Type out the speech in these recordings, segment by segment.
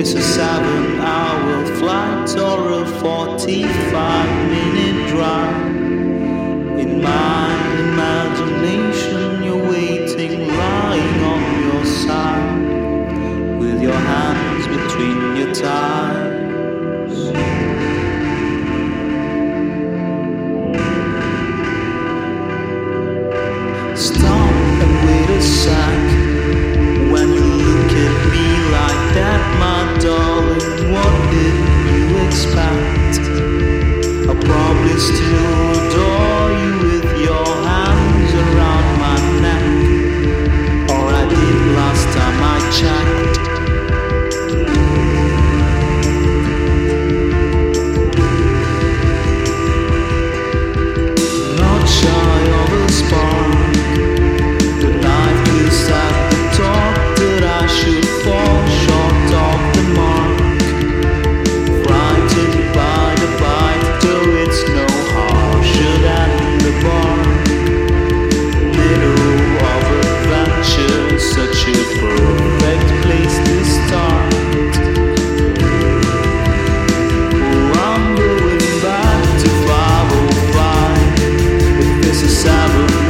It's a seven hour flight or a 45 minute drive. In my esse sábado.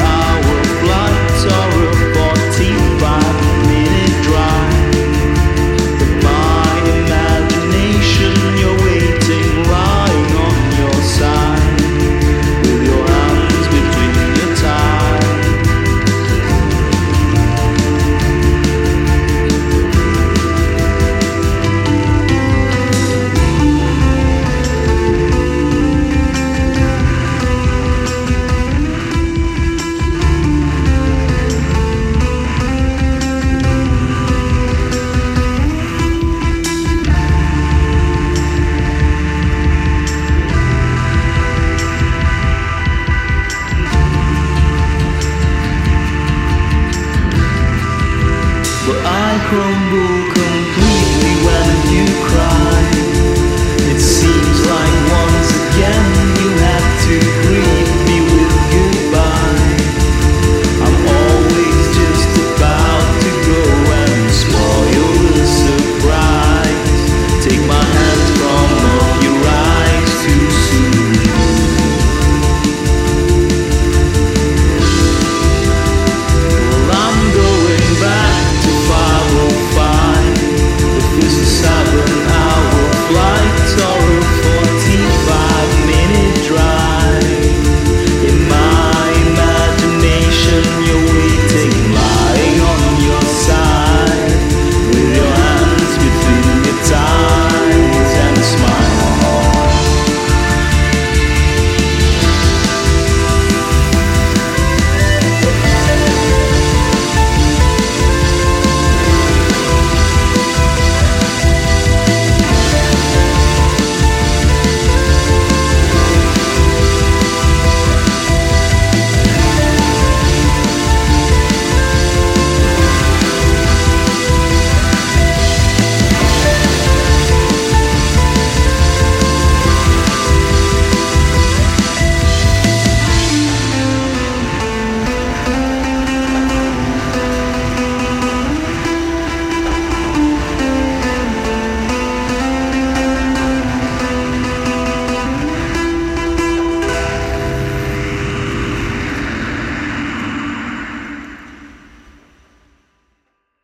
空不空